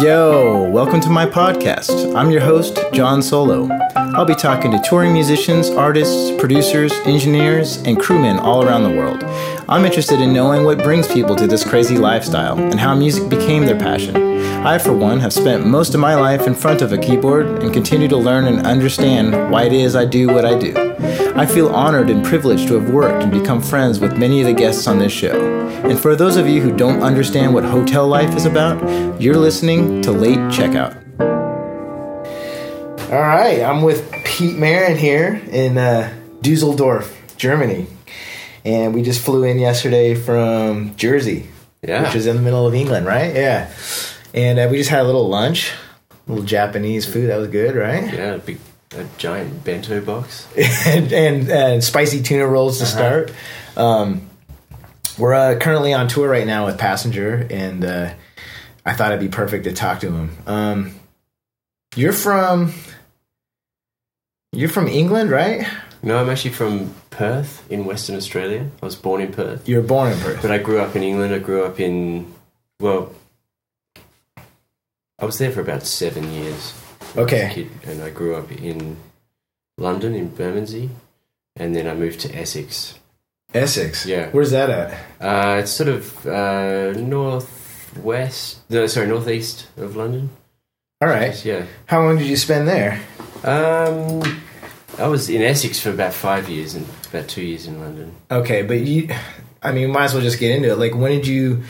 Yo, welcome to my podcast. I'm your host, John Solo. I'll be talking to touring musicians, artists, producers, engineers, and crewmen all around the world. I'm interested in knowing what brings people to this crazy lifestyle and how music became their passion. I, for one, have spent most of my life in front of a keyboard and continue to learn and understand why it is I do what I do. I feel honored and privileged to have worked and become friends with many of the guests on this show. And for those of you who don't understand what hotel life is about, you're listening to Late Checkout. All right, I'm with Pete Marin here in uh, Dusseldorf, Germany. And we just flew in yesterday from Jersey, Yeah. which is in the middle of England, right? Yeah. And uh, we just had a little lunch, a little Japanese food. That was good, right? Yeah, a big, a giant bento box. and, and, and spicy tuna rolls to start. Um, we're uh, currently on tour right now with Passenger, and uh, I thought it'd be perfect to talk to him. Um, you're from you're from England, right? No, I'm actually from Perth in Western Australia. I was born in Perth, You were born in Perth. but I grew up in England. I grew up in, well, I was there for about seven years. Okay, kid, and I grew up in London, in Bermondsey, and then I moved to Essex. Essex. Yeah. Where's that at? Uh, it's sort of uh, northwest, no, sorry, northeast of London. All right. Yeah. How long did you spend there? Um, I was in Essex for about five years and about two years in London. Okay, but you, I mean, you might as well just get into it. Like, when did you,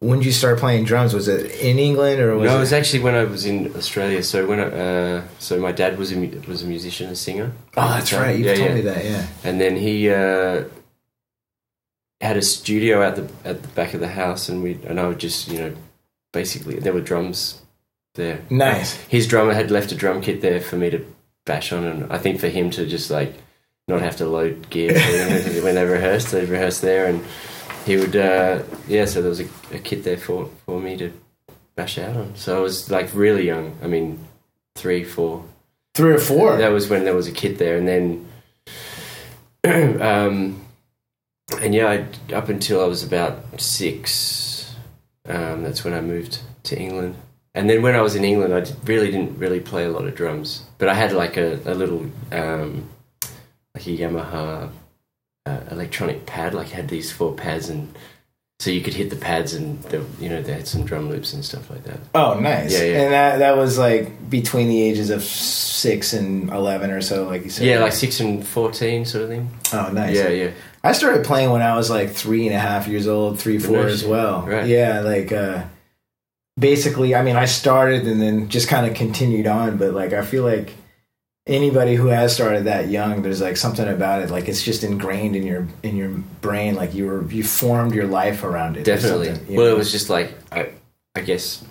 when did you start playing drums? Was it in England or was no, it it? was actually when I was in Australia. So when I, uh, so my dad was a was a musician, a singer. oh, that's right. You Yeah, told yeah. me that. Yeah. And then he uh, had a studio at the at the back of the house, and we and I would just you know basically there were drums there. Nice. His drummer had left a drum kit there for me to bash on, and I think for him to just like not have to load gear when they rehearsed, they rehearsed there, and he would uh, yeah. So there was a, a kit there for for me to bash out on. So I was like really young. I mean, three, four. Three or four. That was when there was a kit there, and then, um, and yeah, I, up until I was about six, um, that's when I moved to England. And then when I was in England, I really didn't really play a lot of drums, but I had like a, a little, um, like a Yamaha uh, electronic pad. Like had these four pads, and so you could hit the pads, and the, you know they had some drum loops and stuff like that. Oh, nice. Yeah, yeah. And that that was like between the ages of six and eleven or so, like you said. Yeah, like six and fourteen, sort of thing. oh, nice. Yeah, yeah. I started playing when I was like three and a half years old, three, four as well. Right. Yeah, like uh, basically, I mean, I started and then just kind of continued on, but like I feel like anybody who has started that young, there's like something about it, like it's just ingrained in your in your brain, like you were you formed your life around it. Definitely. Well, know? it was just like I, I guess,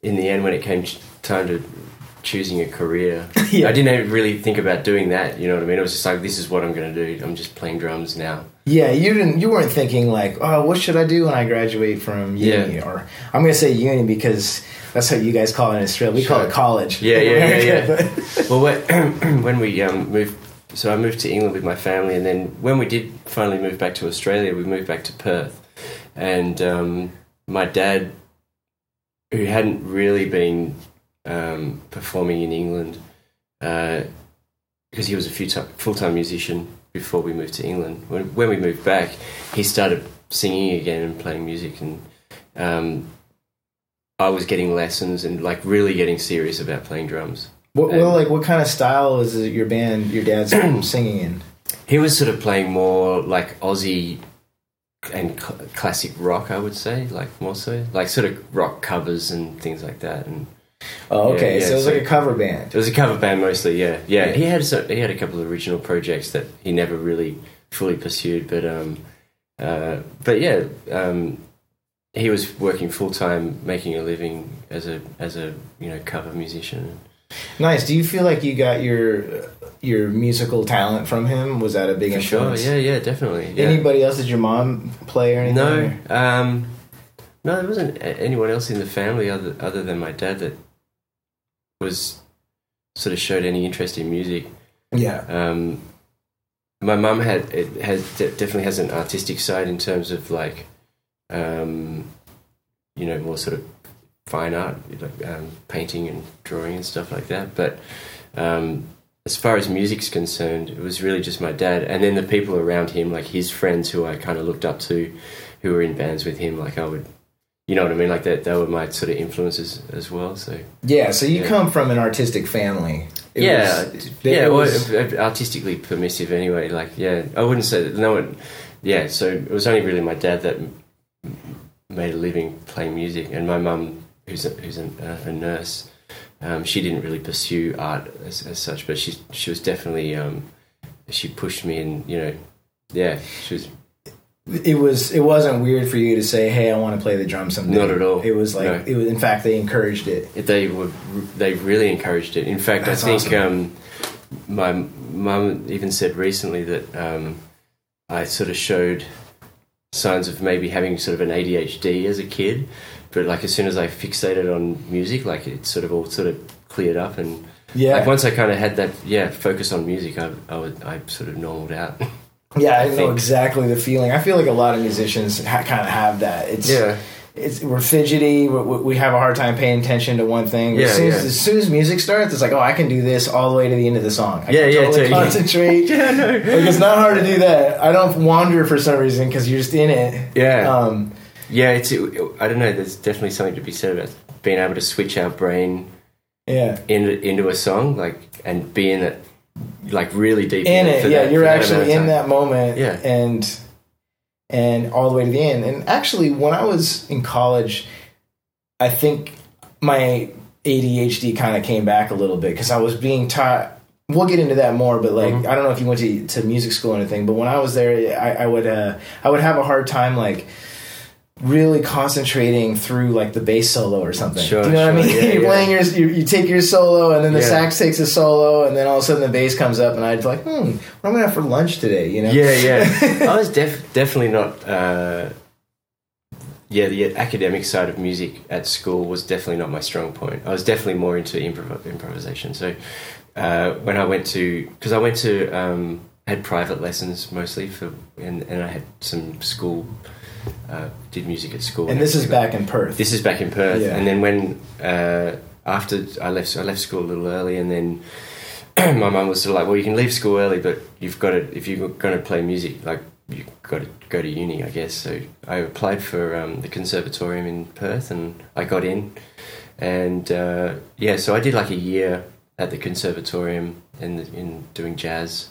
in the end, when it came time to choosing a career, Yeah. I didn't really think about doing that. You know what I mean? It was just like, this is what I'm going to do. I'm just playing drums now. Yeah, you didn't. You weren't thinking like, oh, what should I do when I graduate from uni? Yeah. Or I'm going to say uni because that's what you guys call it in Australia. We call it college. Yeah, yeah, yeah, yeah. Well, when, when we um, moved, so I moved to England with my family, and then when we did finally move back to Australia, we moved back to Perth, and um, my dad, who hadn't really been um, performing in England, because he was a few full time musician before we moved to England. When, when we moved back, he started singing again and playing music, and um, I was getting lessons and like really getting serious about playing drums. what, well, like, what kind of style is your band, your dad's singing in? He was sort of playing more like Aussie and cl- classic rock, I would say, like more so, like sort of rock covers and things like that. And Oh, okay. Yeah, yeah, so it was so- like a cover band. it was a cover band mostly, yeah, yeah. Yeah. He had so, he had a couple of original projects that he never really fully pursued, but um, uh, but yeah, um, he was working full time, making a living as a as a you know cover musician. Nice. Do you feel like you got your your musical talent from him? Was that a big For sure, influence? yeah, yeah, definitely. Yeah. Anybody else? Did your mom play or anything? No, um, no, there wasn't anyone else in the family other other than my dad that was sort of showed any interest in music. Yeah. Um, my mum had it has definitely has an artistic side in terms of like, um, you know, more sort of fine art, like um, painting and drawing and stuff like that. But um, as far as music's concerned, it was really just my dad, and then the people around him, like his friends who I kind of looked up to, who were in bands with him. Like I would, you know what I mean? Like that, they were my sort of influences as well. So Yeah, so you Yeah. come from an artistic family. It yeah, was- yeah, it well, was- artistically permissive anyway. Like, yeah, I wouldn't say that. No one, yeah. So it was only really my dad that made a living playing music, and my mum, who's a, who's a, a nurse, um, she didn't really pursue art as, as such, but she she was definitely um, she pushed me, and you know, yeah, she was it was it wasn't weird for you to say, "Hey, I want to play the drums someday." Not at all. It was like No. it was. In fact, they encouraged it. they were they really encouraged it. In fact, That's I think awesome. um, my mum even said recently that um, I sort of showed signs of maybe having sort of an ADHD as a kid, but like as soon as I fixated on music, like it sort of all sort of cleared up and. Yeah, Like once I kind of had that, yeah, focus on music, I, I would, I sort of normaled out. yeah, I, I know exactly the feeling. I feel like a lot of musicians ha- kind of have that. It's yeah, it's we're fidgety. We, we have a hard time paying attention to one thing. Yeah, as, soon as, yeah. as soon as music starts, it's like, oh, I can do this all the way to the end of the song. I Yeah, can yeah, totally totally. concentrate. yeah, no, Like it's not hard to do that. I don't wander for some reason because you're just in it. yeah. Um, Yeah, it's. I don't know. There's definitely something to be said about being able to switch our brain yeah. in, into a song, like, and be in it, like, really deep in it. Yeah, that- you're that actually in that moment. Yeah. and and all the way to the end. And actually, when I was in college, I think my ADHD kind of came back a little bit because I was being taught. We'll get into that more, but like Mhm. I don't know if you went to, to music school or anything, but when I was there, I, I would uh, I would have a hard time like really concentrating through like the bass solo or something. Sure, Do you know what I mean? Yeah, You're yeah. playing your you, you take your solo and then the Yeah. sax takes a solo and then all of a sudden the bass comes up and I'd be like, hmm, what am I gonna have for lunch today? You know? Yeah, yeah. I was def- definitely not. Uh, yeah, the academic side of music at school was definitely not my strong point. I was definitely more into improv- improvisation. So uh, when I went to, because I went to, um, had private lessons mostly for, and, and I had some school, uh, did music at school. And this is back in Perth. This is back in Perth, Yeah. and then when uh, after I left, I left school a little early, and then my mum was sort of like, "Well, you can leave school early, but you've got to if you're going to play music, like you've got to go to uni, I guess." So I applied for um, the conservatorium in Perth, and I got in, and uh, yeah, so I did like a year at the conservatorium in in doing jazz.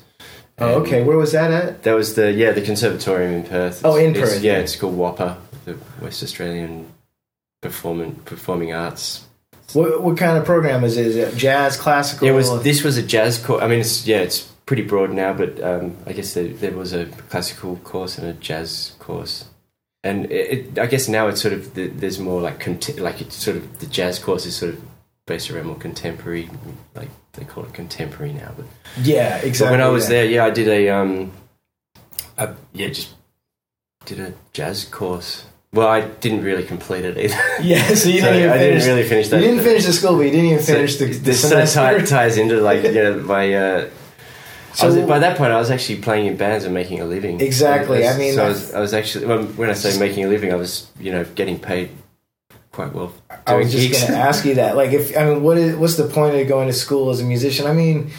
Oh, okay. Where was that at? That was the yeah the conservatorium in Perth. Oh, in Perth, yeah, it's called WAAPA, the West Australian Performing Performing Arts. What, what kind of program is it? Is it jazz, classical? It was this was a jazz course. I mean, it's yeah, it's pretty broad now, but um, I guess there, there was a classical course and a jazz course. And it, it, I guess now it's sort of the, there's more like conte- like it's sort of the jazz course is sort of based around more contemporary, like they call it contemporary now. But yeah, But exactly. when I was yeah. there, yeah, I did a um, I, yeah, just did a jazz course. Well, I didn't really complete it either. yeah, so you So didn't even I finish. didn't really finish that. you didn't finish the school, but you didn't even So finish the, the this sort of tie, ties into like you know my. Uh, I was, So- by that point, I was actually playing in bands and making a living. Exactly, So I mean, so I was, I was actually when I say making a living, I was you know getting paid quite well. I was just going to ask you that. Like, if I mean, what is what's the point of going to school as a musician? I mean,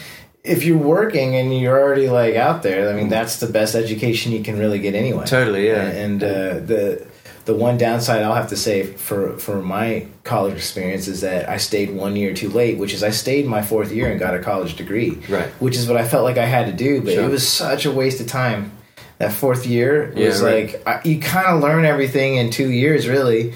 if you're working and you're already like out there, I mean, that's the best education you can really get anyway. Totally, yeah. And uh, the the one downside I'll have to say for for my college experience is that I stayed one year too late, which is I stayed my fourth year and got a college degree, Right. which is what I felt like I had to do, but Sure. it was such a waste of time. That fourth year Yeah, was right. like I, you kind of learn everything in two years, really.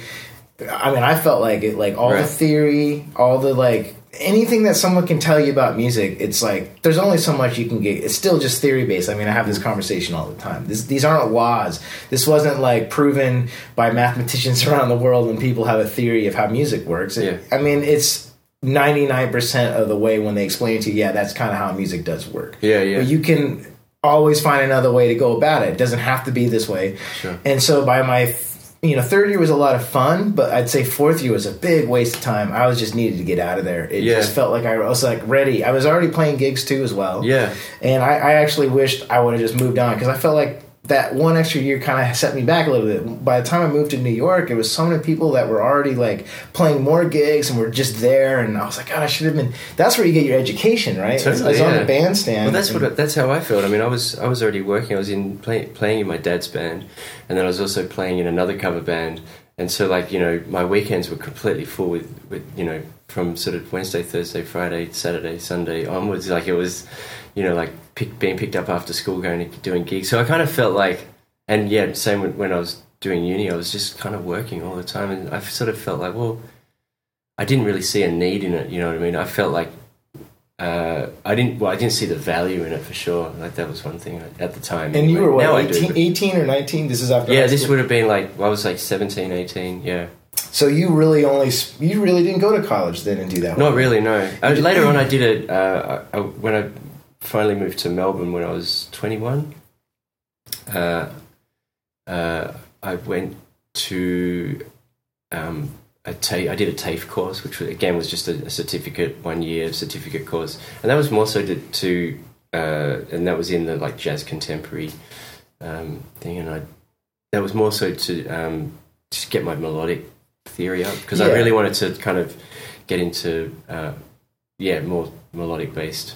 I mean, I felt like it, like all the theory, all the like anything that someone can tell you about music. It's like there's only so much you can get. It's still just theory based. I mean, I have this conversation all the time. This, these aren't laws. This wasn't like proven by mathematicians around the world when people have a theory of how music works. It- Yeah. I mean, it's 99% of the way when they explain it to you, yeah, that's kind of how music does work. Yeah, yeah. But you can always find another way to go about it. It doesn't have to be this way. Sure. And so by my you know, third year was a lot of fun, but I'd say fourth year was a big waste of time. I was just needed to get out of there. It Yeah. just felt like I was like ready. I was already playing gigs too as well. Yeah. And I, I actually wished I would have just moved on because I felt like that one extra year kind of set me back a little bit. By the time I moved to New York, it was so many people that were already like playing more gigs and were just there, and I was like, God, I should have been. That's where you get your education, right? Totally, it's, it's on the bandstand. Well, that's what that's how I felt. I mean, I was I was already working. I was in play, playing in my dad's band, and then I was also playing in another cover band. And so, like you know, my weekends were completely full with with you know from sort of Wednesday, Thursday, Friday, Saturday, Sunday onwards. Like it was, you know, like pick, being picked up after school, going to doing gigs. So I kind of felt like, and yeah, same when, when I was doing uni, I was just kind of working all the time, and I sort of felt like, well, I didn't really see a need in it. You know what I mean? I felt like uh, I didn't. Well, I didn't see the value in it for sure. Like that was one thing at the time. And you were what, Now I do, 18, 18 or 19? This is after yeah, this would have been like I was like 17, 18, Yeah, So you really only you really didn't go to college then and do that. not really. No. Uh, later on, I did it uh, I, I, when I finally moved to Melbourne when I was twenty one. Uh, uh, I went to um, a ta- I did a TAFE course, which was, again was just a, a certificate, one year certificate course, and that was more so to, to uh, and that was in the like jazz contemporary um, thing, and I that was more so to um, just get my melodic theory up because I really wanted to kind of get into uh, yeah more melodic based.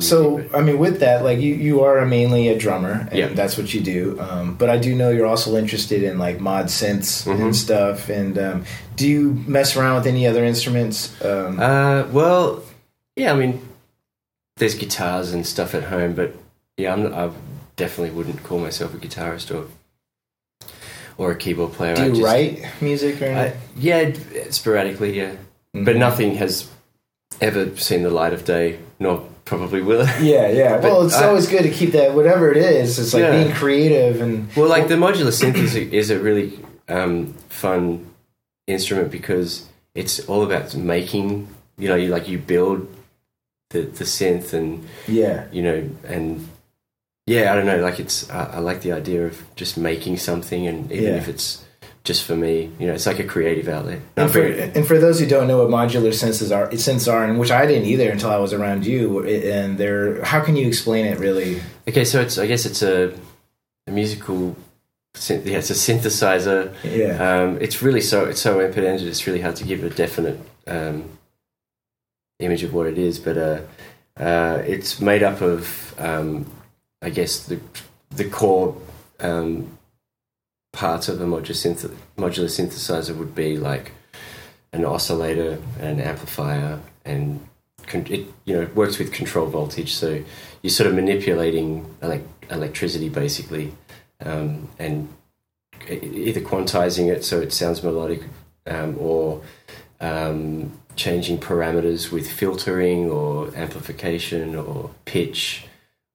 So I mean, with that, like you, you are mainly a drummer, and Yeah. that's what you do. Um, but I do know you're also interested in like mod synths Mhm. and stuff. And um, do you mess around with any other instruments? Um, Uh, well, yeah, I mean, there's guitars and stuff at home, but yeah, I'm, I definitely wouldn't call myself a guitarist or or a keyboard player. do I you just- write music or? I, yeah, sporadically, yeah, Mhm. but nothing has ever seen the light of day, nor probably will. Yeah, yeah. Well, it's I- always good to keep that. Whatever it is, it's like Yeah. being creative and Well, like the modular synth is a, is a really um, fun instrument because it's all about making. You know, you like you build the the synth and yeah, you know, and yeah, I don't know, like it's, I, I like the idea of just making something, and even Yeah. if it's just for me, you know, it's like a creative outlet. And for, and for those who don't know what modular senses are, synths are, and which I didn't either until I was around you, and they're how can you explain it really? okay, so it's, I guess it's a, a musical, yeah, it's a synthesizer. Yeah, Um, it's really so, it's so open ended, it's really hard to give a definite um, image of what it is, but uh, uh, it's made up of, um, I guess, the, the core um, parts of a modular, synth- modular synthesizer would be like an oscillator, and an amplifier, and con- it you know works with control voltage. So you're sort of manipulating elec electricity basically, um, and either quantizing it so it sounds melodic, um, or um, changing parameters with filtering or amplification or pitch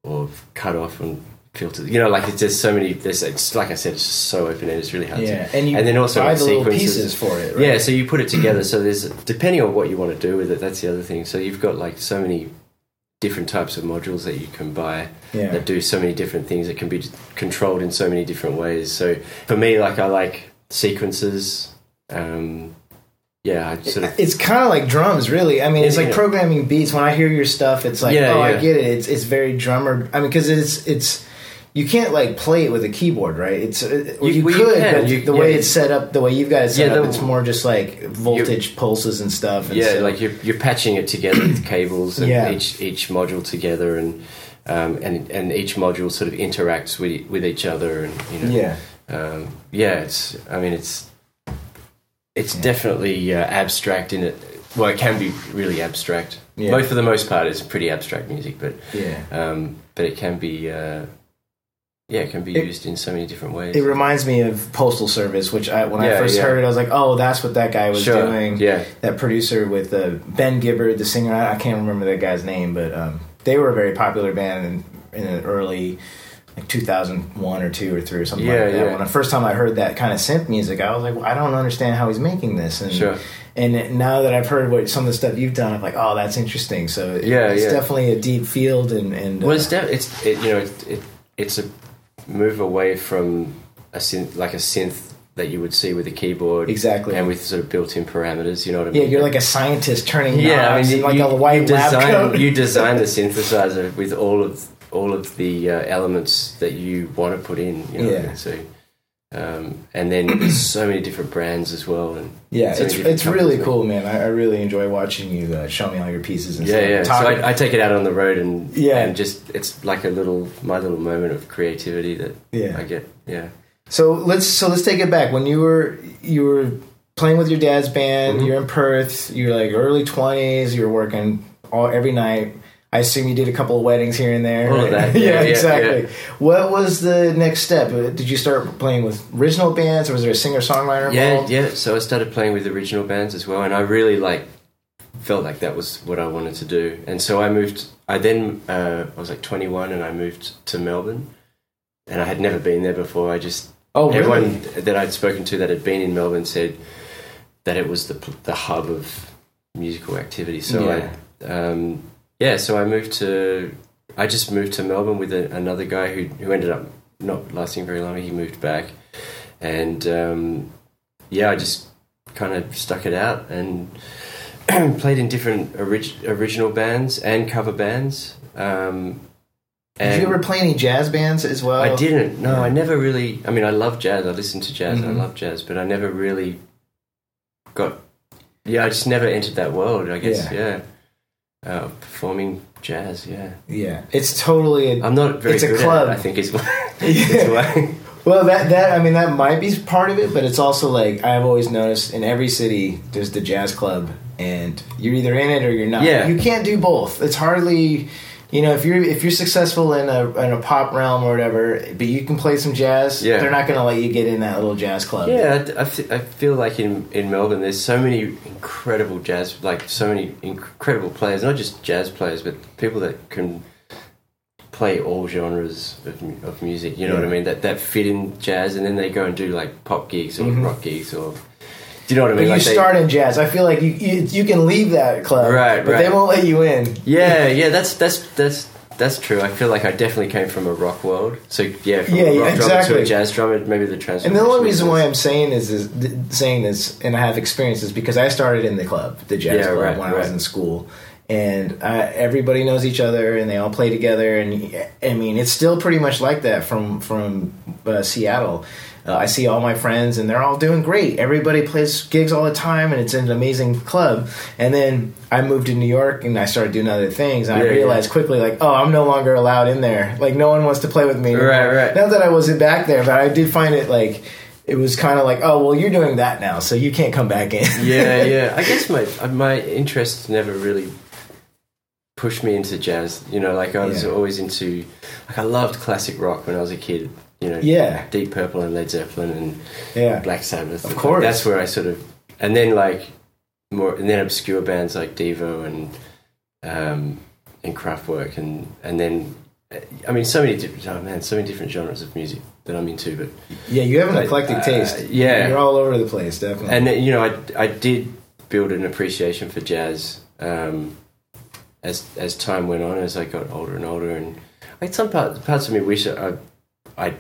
or cutoff and filter. You know, like it's just so many. There's it's like I said, it's just so open ended. It's really hard. yeah, To, and you and then also buy like the sequences. pieces for it. Right? Yeah, so you put it together. So there's depending on what you want to do with it. That's the other thing. So you've got like so many different types of modules that you can buy yeah. that do so many different things that can be controlled in so many different ways. So for me, like I like sequences. Um, yeah, I sort of It's kind of like drums, really. I mean, it's Yeah, like yeah. programming beats. When I hear your stuff, it's like, Yeah, oh, I get it. It's it's very drummer. I mean, because it's it's you can't like play it with a keyboard, right? It's uh, well, You- you, well, you could, can. but You- the way it's set up, the way you've got it set Yeah, up, it's more just like voltage pulses and stuff. And yeah, so- like you're you're patching it together with cables and Yeah. each each module together and. Um, and and each module sort of interacts with with each other, and you know, yeah, um, yeah, it's. I mean, it's it's Yeah. definitely uh, abstract in it. Well, it can be really abstract. Yeah. Most for the most part, it's pretty abstract music, but yeah. um, but it can be. Uh, yeah, it can be It- used in so many different ways. It reminds me of Postal Service, which I when I first yeah. heard it, I was like, oh, that's what that guy was sure. doing. Yeah, that producer with uh, Ben Gibbard, the singer. I, I can't remember that guy's name, but um, they were a very popular band in, in the early like 2001 or two or three or something Yeah, like that. yeah. When the first time I heard that kind of synth music, I was like, well, I don't understand how he's making this. And Sure. and now that I've heard what some of the stuff you've done, I'm like, oh, that's interesting. So Yeah, it's yeah. definitely a deep field and and uh, well, it's de- it's it, you know it, it, it's a move away from a synth like a synth that you would see with a keyboard exactly. and with sort of built-in parameters. You know what I mean? yeah, you're like a scientist turning yeah, I mean, in like you, a white you lab design coat. you design the synthesizer with all of all of the uh, elements that you want to put in. You know, Yeah. So, um, and then there's so many different brands as well, and Yeah, so it's it's really cool, man. I, I really enjoy watching you uh, show me all your pieces and Yeah, stuff. yeah. So I, I take it out on the road and Yeah. and just it's like a little my little moment of creativity that Yeah. I get. Yeah. So let's so let's take it back. When you were you were playing with your dad's band, Mm-hmm. you're in Perth, you're like early twenties, you're working all every night. I assume you did a couple of weddings here and there. That, yeah, yeah, exactly. yeah. What was the next step? Uh, Did you start playing with original bands, or was there a singer songwriter Yeah, involved? yeah. So I started playing with original bands as well, and I really like felt like that was what I wanted to do. And so I moved. I then uh, I was like 21, and I moved to Melbourne, and I had never been there before. I just Oh, really? everyone that I'd spoken to that had been in Melbourne said that it was the the hub of musical activity. So Yeah. I, um, yeah, so I moved to. I just moved to Melbourne with a, another guy who who ended up not lasting very long. He moved back, and um, yeah, I just kind of stuck it out and played in different orig- original bands and cover bands. Um, Did you ever play any jazz bands as well? I didn't. No, Yeah. I never really. I mean, I love jazz. I listen to jazz. Mhm. I love jazz, but I never really got. Yeah, I just never entered that world. I guess. Yeah. Uh, performing jazz. Yeah, Yeah, it's totally. A, I'm not very It's a club. at it. I think is why. Yeah. is why. Well, that that I mean that might be part of it, but it's also like I've always noticed in every city there's the jazz club, and you're either in it or you're not. Yeah. you can't do both. It's hardly, you know, if you're if you're successful in a in a pop realm or whatever, but you can play some jazz. Yeah. they're not going to let you get in that little jazz club. Yeah, I, I feel like in, in Melbourne, there's so many incredible jazz, like so many incredible players, not just jazz players, but people that can play all genres of, of music. You know what I mean? That that fit in jazz, and then they go and do like pop gigs or Mhm. rock gigs, or do you know what I mean? But mean? you Like they- start in jazz. I feel like you, you you can leave that club, Right, But they won't let you in. yeah, yeah, that's that's that's. That's true. I feel like I definitely came from a rock world. So yeah, from Yeah, a rock drummer to exactly. a jazz drummer, maybe the transformation. And the only reason why I'm saying is, is saying this, and I have experience, is because I started in the club, the jazz Yeah, club, right, when I was in school, and uh, everybody knows each other, and they all play together. And I mean, it's still pretty much like that from from uh, Seattle. Uh, I see all my friends, and they're all doing great. Everybody plays gigs all the time, and it's an amazing club. And then I moved to New York, and I started doing other things, and I Yeah, yeah. realized quickly, like, oh, I'm no longer allowed in there. Like, no one wants to play with me. anymore. Right, right. Not that I wasn't back there, but I did find it like it was kind of like, oh, well, you're doing that now, so you can't come back in. yeah, yeah. I guess my my interest never really pushed me into jazz. You know, like I was Yeah. always into like I loved classic rock when I was a kid. You know, Yeah. Deep Purple and Led Zeppelin and yeah, Black Sabbath. Of Like, course. that's where I sort of and then like more and then obscure bands like Devo and um and Kraftwerk and and then I mean so many different oh man so many different genres of music that I'm into but yeah. You have an But, eclectic uh, taste. yeah. you're all over the place, definitely. and then, you know, I I did build an appreciation for jazz um, as as time went on, as I got older and older, and like some parts parts of me wish I I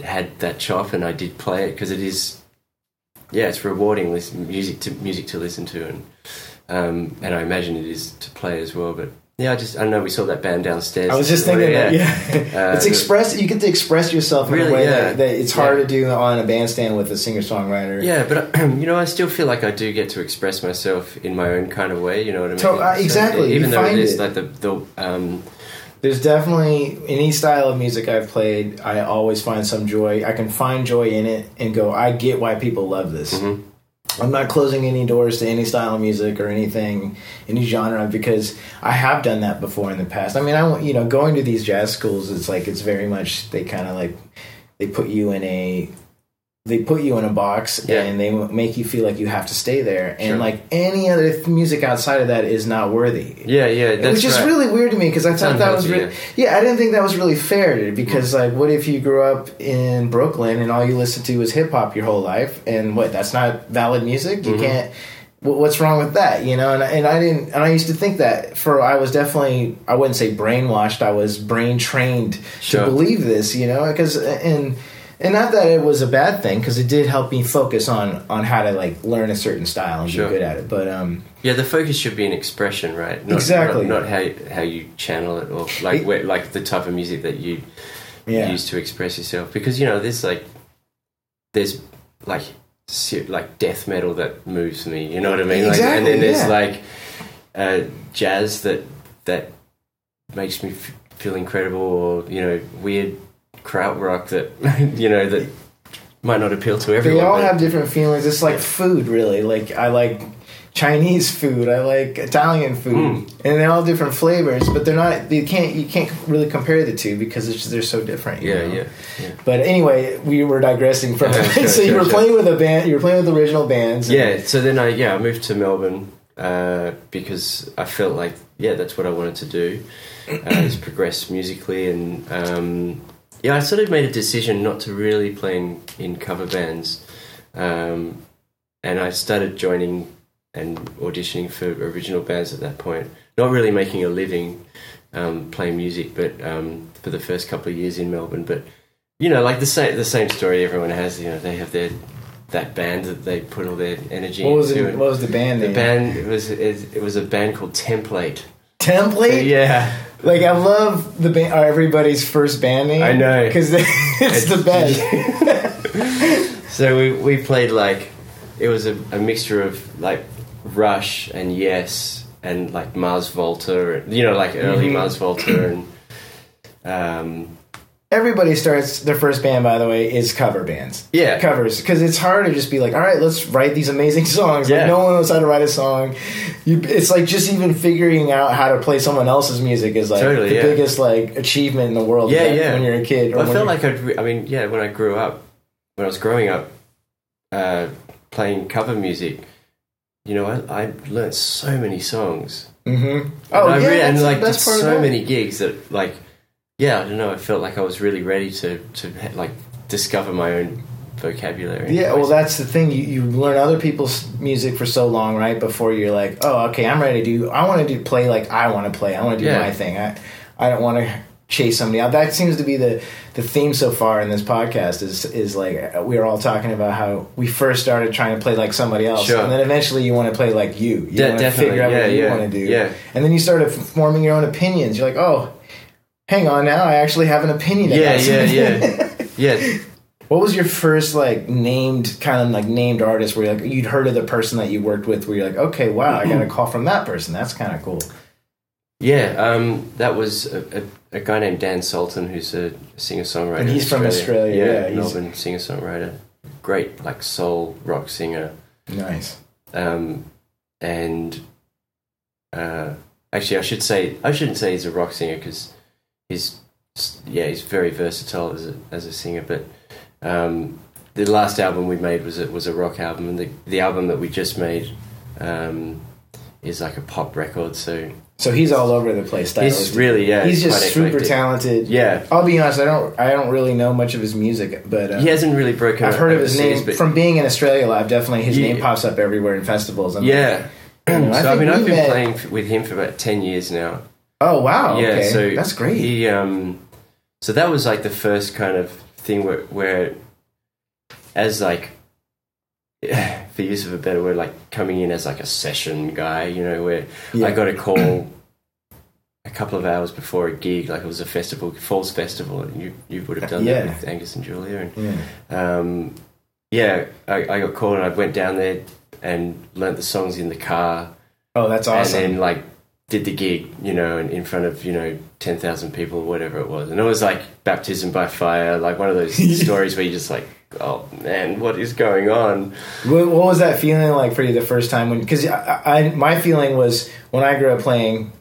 had that chop and I did play it because it is yeah, it's rewarding listen music to music to listen to, and um, and I imagine it is to play as well, but. Yeah, I just I don't know. We saw that band downstairs. I was just thinking that, yeah, Uh, it's express. You get to express yourself in Really, a way yeah. that, that it's hard Yeah. to do on a bandstand with a singer songwriter. Yeah, but you know, I still feel like I do get to express myself in my own kind of way. You know what I mean? To- uh, exactly, even you though find it is it. like the the um, There's definitely any style of music I've played. I always find some joy. I can find joy in it and go. I get why people love this. Mhm. I'm not closing any doors to any style of music or anything, any genre, because I have done that before in the past. I mean, I want you know, going to these jazz schools, it's like it's very much they kind of like they put you in a they put you in a box Yeah. and they make you feel like you have to stay there, and Sure. like any other th- music outside of that is not worthy. yeah, yeah. That's Which is right. really weird to me because I thought that was really yeah. I didn't think that was really fair because like what if you grew up in Brooklyn and all you listened to was hip hop your whole life and what that's not valid music you Mhm. can't what's wrong with that you know and, and I didn't and I used to think that for I was definitely I wouldn't say brainwashed I was brain trained Sure. to believe this you know because and and not that it was a bad thing because it did help me focus on on how to like learn a certain style and Sure. be good at it. But um, Yeah, the focus should be an expression, right? Not, Exactly. Not, not how how you channel it or like It- where, like the type of music that you yeah, use to express yourself. Because you know, there's like there's like like death metal that moves me. You know what I mean? Like, and then there's yeah. like uh, jazz that that makes me f- feel incredible, or you know, weird krautrock that you know that might not appeal to everyone. they all but- have different feelings. It's like food, really. Like I like Chinese food, I like Italian food, Mm. and they're all different flavors. But they're not. You can't. You can't really compare the two because it's just, they're so different. yeah, yeah, yeah. But anyway, we were digressing from. Yeah, sure, so you were sure. playing with a band. You were playing with original bands. Yeah, so then I yeah I moved to Melbourne uh, because I felt like yeah that's what I wanted to do, uh, is progress musically and um, yeah I sort of made a decision not to really play in, in cover bands, um, and I started joining and auditioning for original bands at that point. Not really making a living um, playing music, but um, for the first couple of years in Melbourne, but you know like the same the same story everyone has. You know they have their that band that they put all their energy What was into. it? What was the band the name? band it was it, it was a band called Template. Template. Yeah, Like I love the band. Everybody's first band name. I know. because it's the best. so we we played like it was a, a mixture of like Rush and Yes and like Mars Volta, and, you know, like early Mhm. Mars Volta and um, Everybody starts their first band, by the way, is cover bands. yeah, Covers, because it's hard to just be like, all right, let's write these amazing songs. Like Yeah. no one knows how to write a song. You, it's like just even figuring out how to play someone else's music is like Totally, the yeah. biggest like achievement in the world. Yeah, when- yeah. When you're a kid, or I felt like I'd. Re- I mean, yeah, when I grew up, when I was growing up, uh, playing cover music, you know, I, I learned so many songs. Mhm. Oh and I yeah, and like that's so many gigs that like, yeah, I don't know. I felt like I was really ready to to like discover my own vocabulary. Yeah, well, that's the thing. You, you learn other people's music for so long, right? Before you're like, oh, okay, I'm ready to do. I want to do play like I want to play. I want to do Yeah. my thing. I I don't want to chase somebody out. That seems to be the the theme so far in this podcast. Is is like we're all talking about how we first started trying to play like somebody else, Sure. and then eventually you want to play like you. You De- want to definitely, figure out yeah, what you yeah, want to do. yeah. and then you started forming your own opinions. You're like, oh. Hang on now, I actually have an opinion. Yeah, about yeah, something. yeah, yeah. What was your first like named kind of like named artist where you're like you'd heard of the person that you worked with where you're like okay wow I got a call from that person that's kind of cool Yeah, um, that was a, a, a guy named Dan Sultan, who's a singer songwriter. And he's from Australia, yeah, he's- Melbourne singer songwriter, great like soul rock singer. nice Um, and uh, actually, I should say I shouldn't say he's a rock singer because he's yeah he's very versatile as a as a singer. But um, the last album we made was a, was a rock album, and the the album that we just made um, is like a pop record. So so he's all over the place he's really yeah he's just super eclectic. talented Yeah, I'll be honest I don't I don't really know much of his music but uh, he hasn't really broken. I've heard of his name from being in Australia Live definitely his Yeah. name pops up everywhere in festivals I'm yeah. know, so I, think mean, I've been met- playing with him for about ten years now. Oh wow yeah, okay so that's great He um, so that was like the first kind of thing where, where as like, for use of a better word, like coming in as like a session guy, you know, where Yeah. I got a call a couple of hours before a gig, like it was a festival, Falls Festival, and you you would have done Yeah. that with Angus and Julia, and yeah. um, yeah, I, I got called and I went down there and learnt the songs in the car oh that's awesome and then like did the gig, you know, and in front of you know ten thousand people, or whatever it was, and it was like baptism by fire, like one of those stories where you just like, oh man, what is going on? What, what was that feeling like for you the first time when? Because I, I, my feeling was when I grew up playing,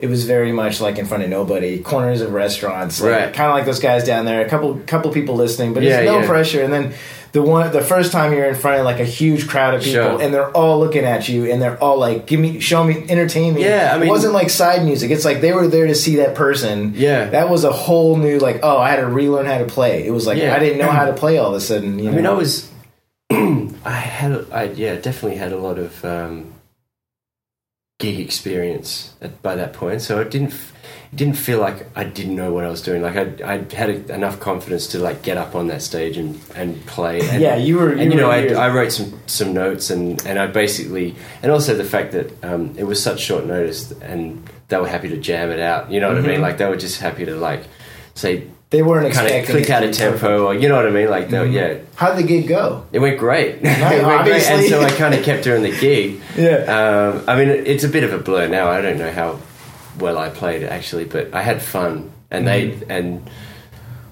it was very much like in front of nobody, corners of restaurants, like, Right. Kind of like those guys down there, a couple couple people listening, but Yeah, it's no yeah. pressure. And then the one, the first time you're in front of like a huge crowd of people, Sure. and they're all looking at you, and they're all like, "Give me, show me, entertain me." Yeah, I it wasn't like side music. It's like they were there to see that person. Yeah. that was a whole new like. Oh, I had to relearn how to play. It was like Yeah. I didn't know how to play all of a sudden. You I mean. I was, I had, I yeah, definitely had a lot of um, gig experience at, by that point. So it didn't it didn't feel like I didn't know what I was doing. Like I I had a, enough confidence to like get up on that stage and and play. And, Yeah, you were- you and you know I. I wrote some some notes and and I basically and also the fact that um, it was such short notice and they were happy to jam it out. You know what I mean? Mhm. Like they were just happy to like say They weren't kind of click out a tempo or you know what I mean? Like they, Mhm. yeah. How'd the gig go? It went great. It went great. And so I kind of kept doing the gig. Yeah. Um, I mean, it's a bit of a blur now. I don't know how well I played actually, but I had fun, and they mm-hmm. and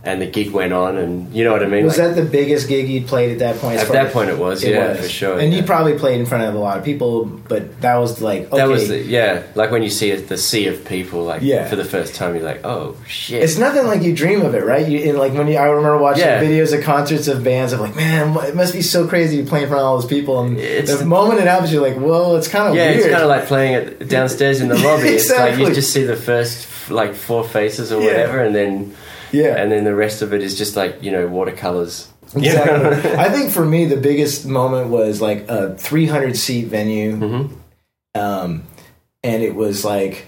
and the gig went on, and you know what I mean. Was Like, that the biggest gig you'd played at that point? at that point, it was It yeah was. for sure. And yeah. you probably played in front of a lot of people, but that was like okay. that was the, yeah, like when you see it, the sea of people, like Yeah. for the first time, you're like, oh shit. It's nothing like you dream of it, right? You and like when you, I remember watching Yeah. videos of concerts of bands of like, man, it must be so crazy playing in front of all those people. And It's- the moment it happens, you're like, well, it's kind of yeah, weird. it's kind of like playing it downstairs in the lobby. It's like you just see the first like four faces or whatever, and then yeah, and then the rest of it is just like you know watercolors. exactly. I think for me, the biggest moment was like a 300 seat venue, hmm um, and it was like,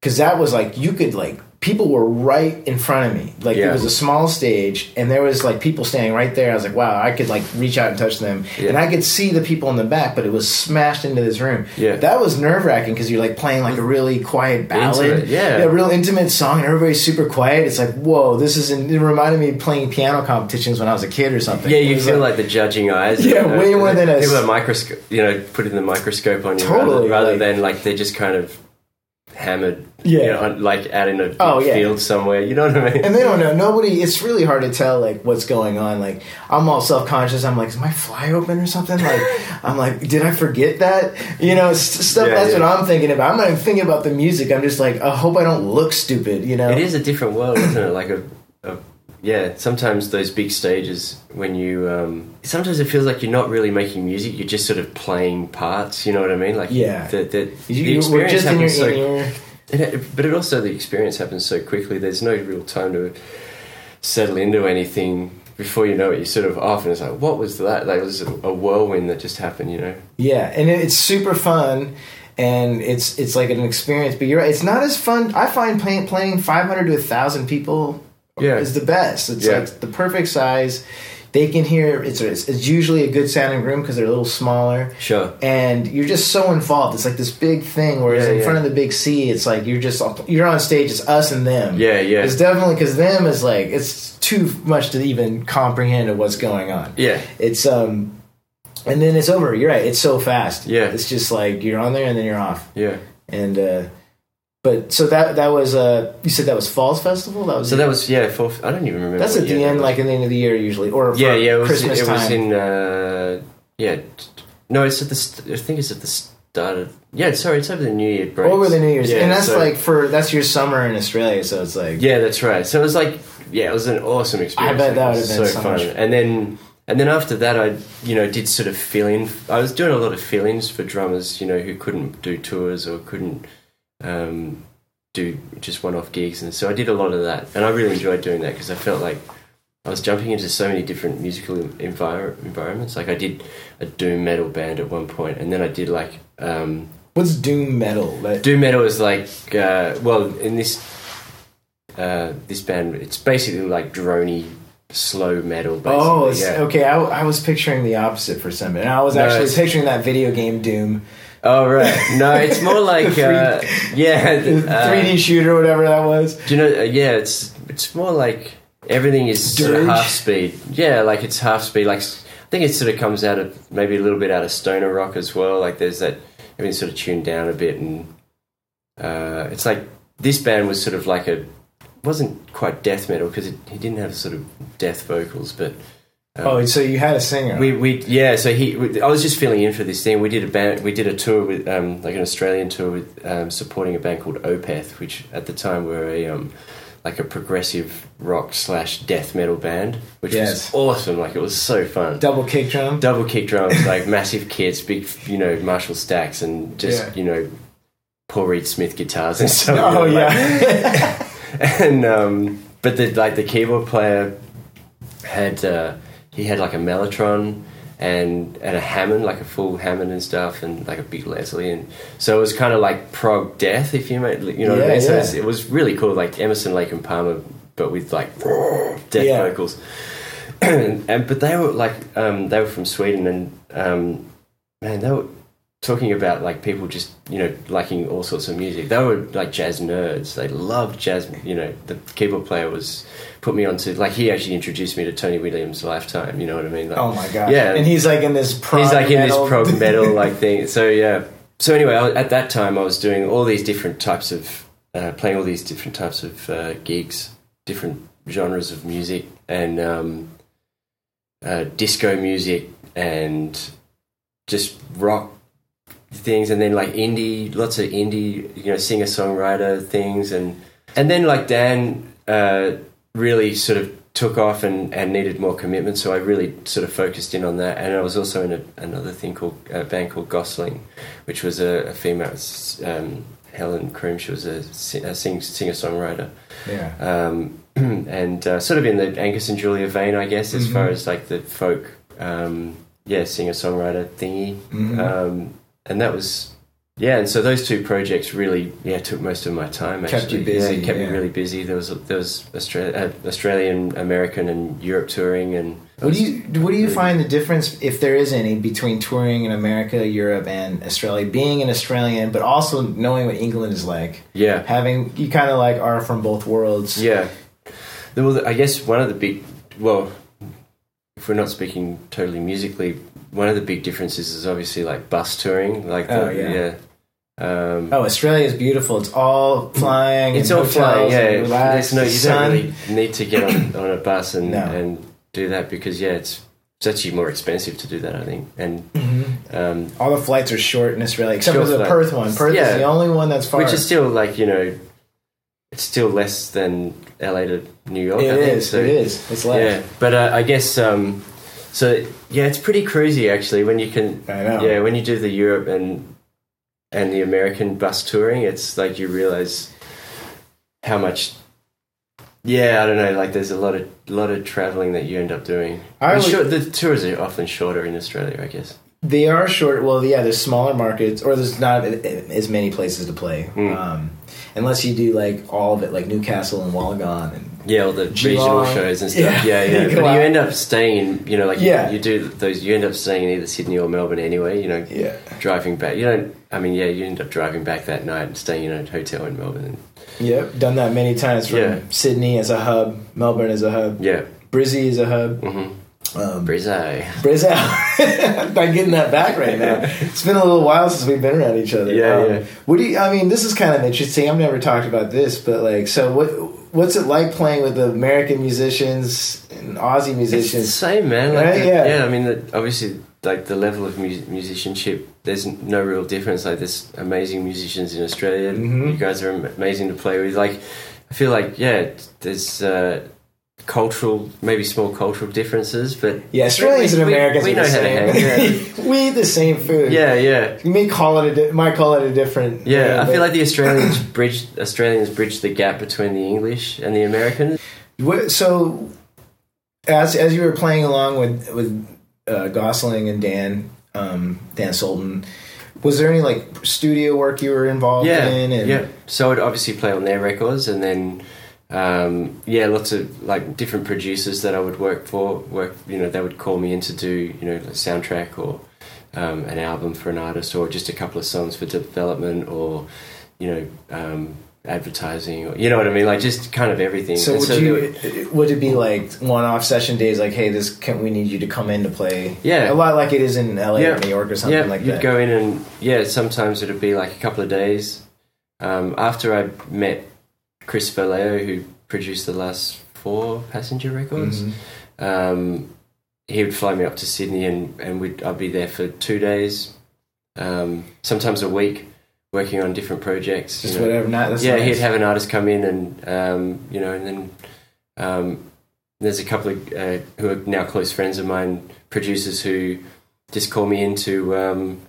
because that was like you could like people were right in front of me. Like Yeah. it was a small stage, and there was like people standing right there. I was like, wow, I could like reach out and touch them, Yeah. and I could see the people in the back, but it was smashed into this room. Yeah. that was nerve wracking because you're like playing like a really quiet ballad, Intimate, yeah. a real intimate song, and everybody's super quiet. It's like, whoa, this is. It reminded me of playing piano competitions when I was a kid or something. Yeah, you feel like, the judging eyes. Yeah, you know, way more than a People a microscope, you know, putting the microscope on you Totally, rather, rather like- than like they're just kind of hammered. Yeah. you know, like out in a Oh, yeah. field somewhere. You know what I mean? and they don't know. Nobody. It's really hard to tell like what's going on. Like I'm all self conscious. I'm like, is my fly open or something? Like I'm like, did I forget that? You know, st- stuff. Yeah, that's yeah. what I'm thinking about. I'm not even thinking about the music. I'm just like, I hope I don't look stupid. You know. It is a different world, isn't it? Like a, a yeah. Sometimes those big stages, when you, um, sometimes it feels like you're not really making music. You're just sort of playing parts. You know what I mean? Like Yeah. the, the, You, the you experience just happens so your it- but it also the experience happens so quickly. There's no real time to settle into anything before you know it. You're sort of off, and it's like, what was that? Like it was a a whirlwind that just happened. You know? Yeah, and it's super fun, and it's it's like an experience. But you're right; it's not as fun. I find playing playing 500 to 1,000 people Yeah. is the best. It's Yeah. like the perfect size. They can hear. It's it's, it's usually a good sounding room because they're a little smaller, Sure. and you're just so involved. It's like this big thing. Whereas Yeah, in yeah. front of the big sea, it's like you're just you're on stage. It's us and them. Yeah, yeah. It's definitely because them is like it's too much to even comprehend of what's going on Yeah. it's um and then it's over you're right it's so fast Yeah. it's just like you're on there and then you're off Yeah. and uh but so that that was uh you said that was falls festival that was So that was yeah. Fourth, I don't even remember. that's at the end like at the end of the year usually or yeah, yeah. It was. christmas it time was in. Uh, yeah. No, it's at the. st- I think it's at the start of. Yeah, sorry, it's over the New Year break. over the new year's Yeah, and that's so- like for that's your summer in australia so it's like Yeah, that's right. So it was like, yeah, it was an awesome experience. I bet that would have been so much fun. And then, and then after that, I, you know, did sort of fill in. I was doing a lot of fill-ins for drummers, you know, who couldn't do tours or couldn't um, do just one-off gigs, and so I did a lot of that, and I really enjoyed doing that because I felt like I was jumping into so many different musical envir- environments. Like I did a doom metal band at one point, and then I did like. Um, what's doom metal Like- Doom metal is like, uh, well, in this uh, this band, it's basically like drony, slow metal. Basically. Oh, yeah. okay. I, I was picturing the opposite for some minute. I was No, actually picturing that video game Doom, Oh, right. No, it's more like, uh, yeah, uh, 3D shooter, or whatever that was. Do you know? Uh, yeah, it's it's more like everything is sort of half speed. Yeah, like it's half speed. Like I think it sort of comes out of maybe a little bit out of stoner rock as well. Like there's that everything's sort of tuned down a bit, and uh, it's like this band was sort of like a wasn't quite death metal because he didn't have sort of death vocals, but. Um, Oh, so you had a singer. we, we yeah so he we, I was just filling in for this thing we did a band we did a tour with um, like an Australian tour with um, supporting a band called Opeth which at the time were a um, like a progressive rock slash death metal band which Yes. was awesome like it was so fun double kick drum. double kick drums like massive kits big you know Marshall stacks and just Yeah. you know Paul Reed Smith guitars and stuff Oh you know, like- yeah. and um, but the like the keyboard player had uh, he had like a mellotron and and a Hammond, like a full Hammond and stuff, and like a big Leslie, and so it was kind of like prog death, if you may, you know what I Yeah, mean. So yeah. it was really cool, like Emerson, Lake and Palmer, but with like death Yeah. vocals. and, and but they were like um, they were from Sweden, and um, man, they were talking about like people just you know liking all sorts of music. They were like jazz nerds. They loved jazz. You know, the keyboard player was put me onto like he actually introduced me to Tony Williams' Lifetime. You know what I mean? Like, Oh my god! Yeah. and he's like in this. Prog he's like in this metal- prog metal like thing. So yeah. So anyway, I, at that time, I was doing all these different types of uh, playing all these different types of uh, gigs, different genres of music, and um, uh, disco music, and just rock things, and then like indie, lots of indie, you know, singer songwriter things, and and then like Dan uh, really sort of took off and, and needed more commitment, so I really sort of focused in on that. And I was also in a, another thing called a band called Gossling, which was a, a female um, Helen Croome. She was a, a sing, singer songwriter, Yeah. um, and uh, sort of in the Angus and Julia vein, I guess, as Mhm. far as like the folk, um, yeah, singer songwriter thingy. Mhm. Um, and that was yeah and so those two projects really yeah took most of my time Kept you busy, yeah, kept yeah. me really busy there was there was Austra- uh, Australian American and Europe touring and What do you what do you find the difference, if there is any, between touring in America, Europe, and Australia? Being an Australian, but also knowing what England is like, yeah having you kind of like are from both worlds. yeah well I guess one of the big well if we're not speaking totally musically one of the big differences is obviously like bus touring like the, Oh, yeah. Um, Oh, Australia is beautiful. It's all flying. it's all flying, yeah. There's no, you sun. don't really need to get on, on a bus and, No. and do that because yeah, it's it's actually more expensive to do that, I think. And Mhm. um, All the flights are short in Australia, except for the. Perth one. Perth Yeah. is the only one that's far. which is still like you know, it's still less than LA to New York. it I think. is. So, it is. It's less. Yeah, but uh, I guess um, so. Yeah, it's pretty crazy actually when you can. I know. Yeah, when you do the Europe and and the American bus touring, it's like you realize how much. Yeah, I don't know. Like, there's a lot of lot of traveling that you end up doing. I would- the tours are often shorter in Australia, I guess. They are short. Well, yeah, there's smaller markets, or there's not as many places to play. Mm. Um, unless you do like all of it, like Newcastle and Wollongong, and Yeah, all the regional shows and stuff. Yeah. Yeah, yeah. You but you end up staying in, you know, like Yeah. you, you do those. You end up staying in either Sydney or Melbourne anyway. You know, yeah, driving back. You don't. I mean, yeah, you end up driving back that night and staying in a hotel in Melbourne. yep, done that many times from Yeah. Sydney as a hub, Melbourne as a hub, Yeah. Brizzy as a hub, Mm-hmm. Um. Brizzy. I'm not getting that back right now. It's been a little while since we've been around each other. Yeah, Um, yeah. What do you? I mean, this is kind of interesting. I've never talked about this, but like, so what? What's it like playing with American musicians and Aussie It's the musicians? same, man. Like Right, the- yeah. yeah. I mean, the, obviously, like the level of mu- musicianship, there's no real difference. Like, there's amazing musicians in Australia. Mhm. You guys are amazing to play with. Like, I feel like, yeah, there's uh, cultural, maybe small cultural differences, but Yeah, Australians we- and we- Americans we are know how to hang, we eat the same food. yeah, yeah. You may call it a di- might call it a different. Yeah, name, I feel like the Australians bridge Australians bridge the gap between the English and the Americans. What, so, as as you were playing along with with uh, Gossling and Dan um, Dan Sultan, was there any like studio work you were involved yeah, in? And, yeah. So I'd obviously play on their records, and then um, yeah, lots of like different producers that I would work for. Work, you know, they would call me in to do you know a soundtrack or um, an album for an artist, or just a couple of songs for development, or you know. Um, advertising or you know what I mean like just kind of everything So And would there you would it be like one off session days? Like, hey, this can we need you to come in to play? Yeah. a lot like it is in LA Yeah. or New York or something yeah, like you'd that. go in and yeah, sometimes it'd be like a couple of days. Um, after I met Chris Vallejo, who produced the last four passenger records, Mhm. um, he would fly me up to Sydney and, and we'd, I'd be there for two days, um, sometimes a week, working on different projects. you Just know. whatever. That's yeah, nice. he'd have an artist come in and um, you know, and then um, there's a couple of uh, who are now close friends of mine, producers who just call me in to um,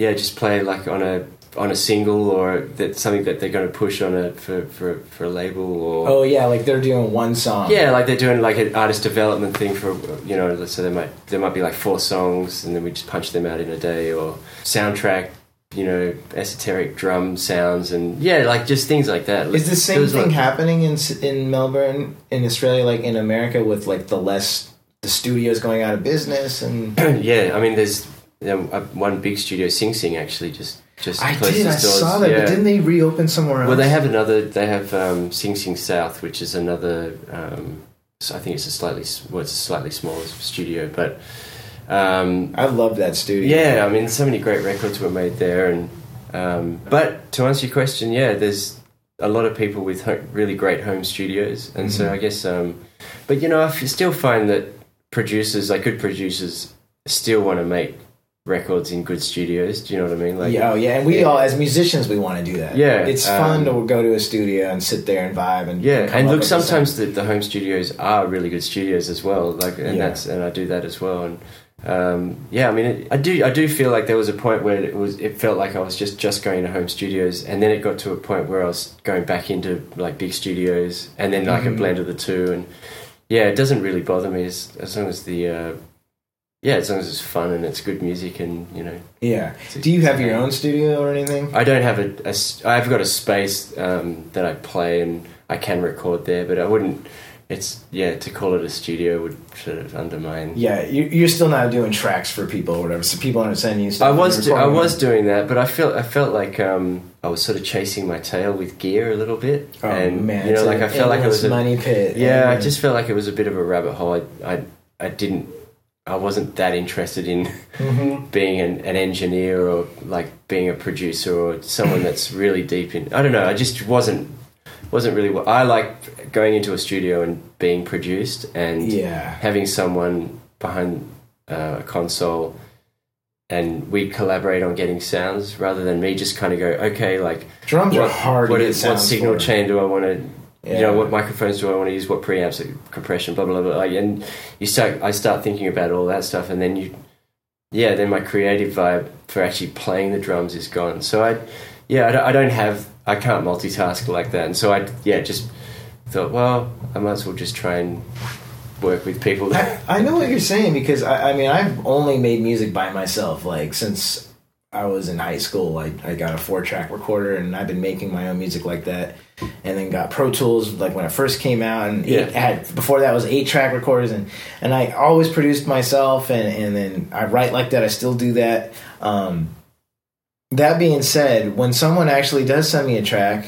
yeah, just play like on a on a single or that something that they're going to push on a for for, for a label or Oh yeah, like they're doing one song. yeah, like they're doing like an artist development thing for you know. So there might there might be like four songs, and then we just punch them out in a day, or soundtrack, you know, esoteric drum sounds, and yeah, like just things like that. Is the same thing like- happening in in Melbourne, in Australia, like in America, with like the less the studios going out of business and yeah, I mean, there's you know, uh, one big studio, Sing Sing, actually just just I closed did I its doors. saw that, Yeah. but didn't they reopen somewhere else? Well, they have another. They have um, Sing Sing South, which is another. Um, so I think it's a slightly s- well, it's a slightly smaller studio, but um, I love that studio. yeah, I mean, so many great records were made there, and um, but to answer your question, yeah, there's a lot of people with ho- really great home studios, and so Mhm. I guess, um, but you know, I f- still find that producers, like good producers, still want to make records in good studios. Do you know what I mean? Like, yeah, oh, yeah, and we all as musicians we want to do that. Yeah, it's fun um, to go to a studio and sit there and vibe and Yeah, and look, with a sound. sometimes the, the home studios are really good studios as well. Like, and Yeah. that's and I do that as well. And um, yeah, I mean, it, I do I do feel like there was a point where it was it felt like I was just just going to home studios, and then it got to a point where I was going back into like big studios, and then like Mhm. a blend of the two. And yeah, it doesn't really bother me as as long as the uh, yeah, as long as it's fun and it's good music, and you know. Yeah. Do you have your own studio or anything? I don't have a, a I've got a space um, that I play and I can record there, but I wouldn't. It's yeah to call it a studio would sort of undermine. Yeah, you, you're still not doing tracks for people or whatever, so people aren't sending you stuff. I was do, I was doing that, but I felt I felt like um, I was sort of chasing my tail with gear a little bit, Oh and man, you know, it's like I felt like it was a, money pit. yeah, I just felt like it was a bit of a rabbit hole. I I, I didn't. I wasn't that interested in Mhm. being an, an engineer or like being a producer or someone that's really deep in I don't know I just wasn't wasn't really what I like going into a studio and being produced and yeah. having someone behind uh, a console and we collaborate on getting sounds rather than me just kind of go okay like Drums are what, hard what, get what signal for. chain do I want to Yeah. you know what microphones do I want to use? What preamps? Compression blah blah blah like and you start I start thinking about all that stuff and then you yeah then my creative vibe for actually playing the drums is gone. So I yeah I don't, I don't have I can't multitask like that. And so I yeah just thought well I might as well just try and work with people. That I, I know what you're saying because I, I mean I've only made music by myself like since I was in high school I, I got a four track recorder and I've been making my own music like that and then got Pro Tools like when it first came out and Yeah. it had before that was eight track recorders and and I always produced myself and and then I write like that I still do that um that being said when someone actually does send me a track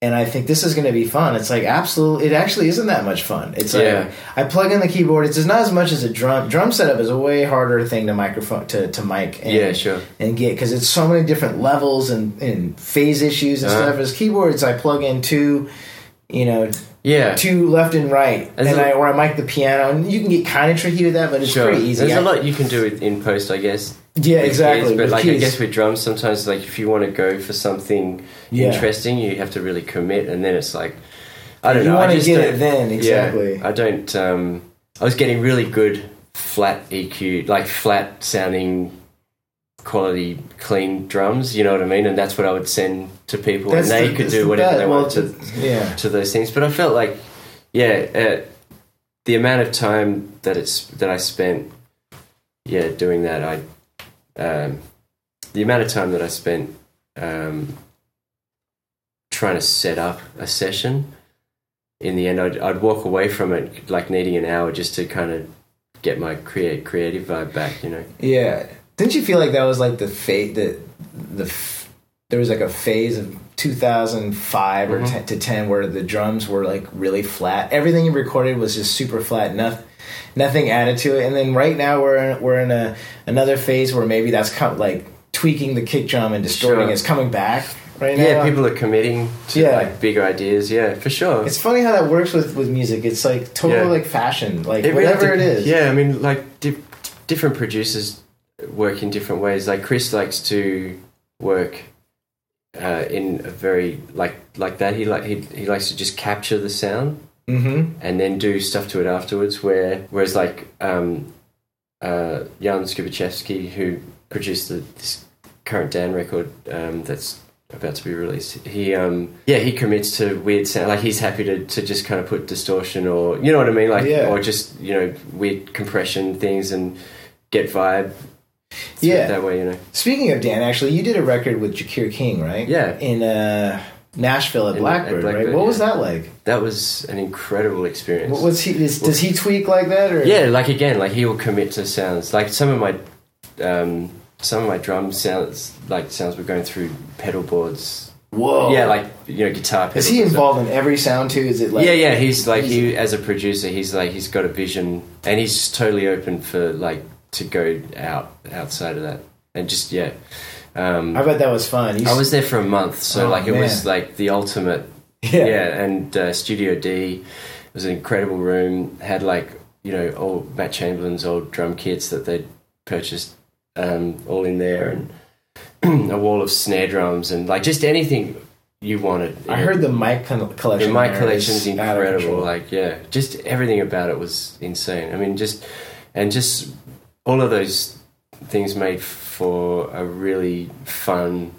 and I think this is going to be fun. It's like absolutely, It actually isn't that much fun. It's like Yeah. I plug in the keyboard. It's not as much as a drum. Drum setup is a way harder thing to microphone to to mic. And, yeah sure and get because it's so many different levels and, and phase issues and Uh-huh. stuff. As keyboards, I plug in two, you know, yeah two left and right, and I or I mic the piano. And you can get kind of tricky with that, but it's sure pretty easy. there's I- a lot you can do in post I guess Yeah, exactly. but with like I guess with drums, sometimes like if you want to go for something Yeah. interesting, you have to really commit, and then it's like I don't You know. I wanna just get it then, yeah, exactly. I don't. Um, I was getting really good flat EQ, like flat sounding quality clean drums you know what i mean and that's what i would send to people That's and they the- could do whatever they wanted to yeah. to those things. But I felt like, yeah, uh, the amount of time that it's that I spent, yeah, doing that, I, um, the amount of time that I spent um, trying to set up a session. In the end, I'd, I'd walk away from it like needing an hour just to kind of get my create creative vibe back. You know. Yeah. Didn't you feel like that was like the fate that the f- there was like a phase of 2005 or Mhm. 10 to 10 where the drums were like really flat. Everything you recorded was just super flat. Nothing nothing added to it. And then right now we're in, we're in a another phase where maybe that's come, like tweaking the kick drum and distorting Sure. is coming back right now. Yeah, people are committing to Yeah. like bigger ideas. Yeah, for sure. It's funny how that works with with music. It's like total Yeah. like fashion, like It whatever it is. Yeah, I mean, like di- different producers work in different ways. Like Chris likes to work uh, in a very like like that. He like he he likes to just capture the sound Mm-hmm. and then do stuff to it afterwards. Where whereas like um, uh, Jan Skubiszewski, who produced the, this current Dan record um, that's about to be released. He um, yeah he commits to weird sound. Like he's happy to, to just kind of put distortion or you know what I mean, like Yeah. or just you know weird compression things and get vibe. Yeah. that way you know. Speaking of Dan, actually, you did a record with Jacquire King, right? Yeah. In uh, Nashville at In- Blackbird, at Blackbird, right? What was that like? That was an incredible experience. What was he? Is, does he tweak like that, or Yeah, like again, like he will commit to sounds. Like some of my, um, some of my drum sounds, like sounds were going through pedal boards. Whoa. Yeah, like you know, guitar. Pedals is he involved in every sound too? Is it like yeah, yeah. He's like he as a producer, he's like he's got a vision, and he's totally open for like to go out outside of that, and just yeah. Um, I bet that was fun. You I was there for a month, so Oh, like it was like the ultimate yeah. yeah, and uh, Studio D was an incredible room. Had like you know all Matt Chamberlain's old drum kits that they'd purchased um, all in there, and a wall of snare drums and like just anything you wanted. I heard the mic con- the collection. mic collection's is incredible. Like yeah, just everything about it was insane. I mean, just and just all of those things made for a really fun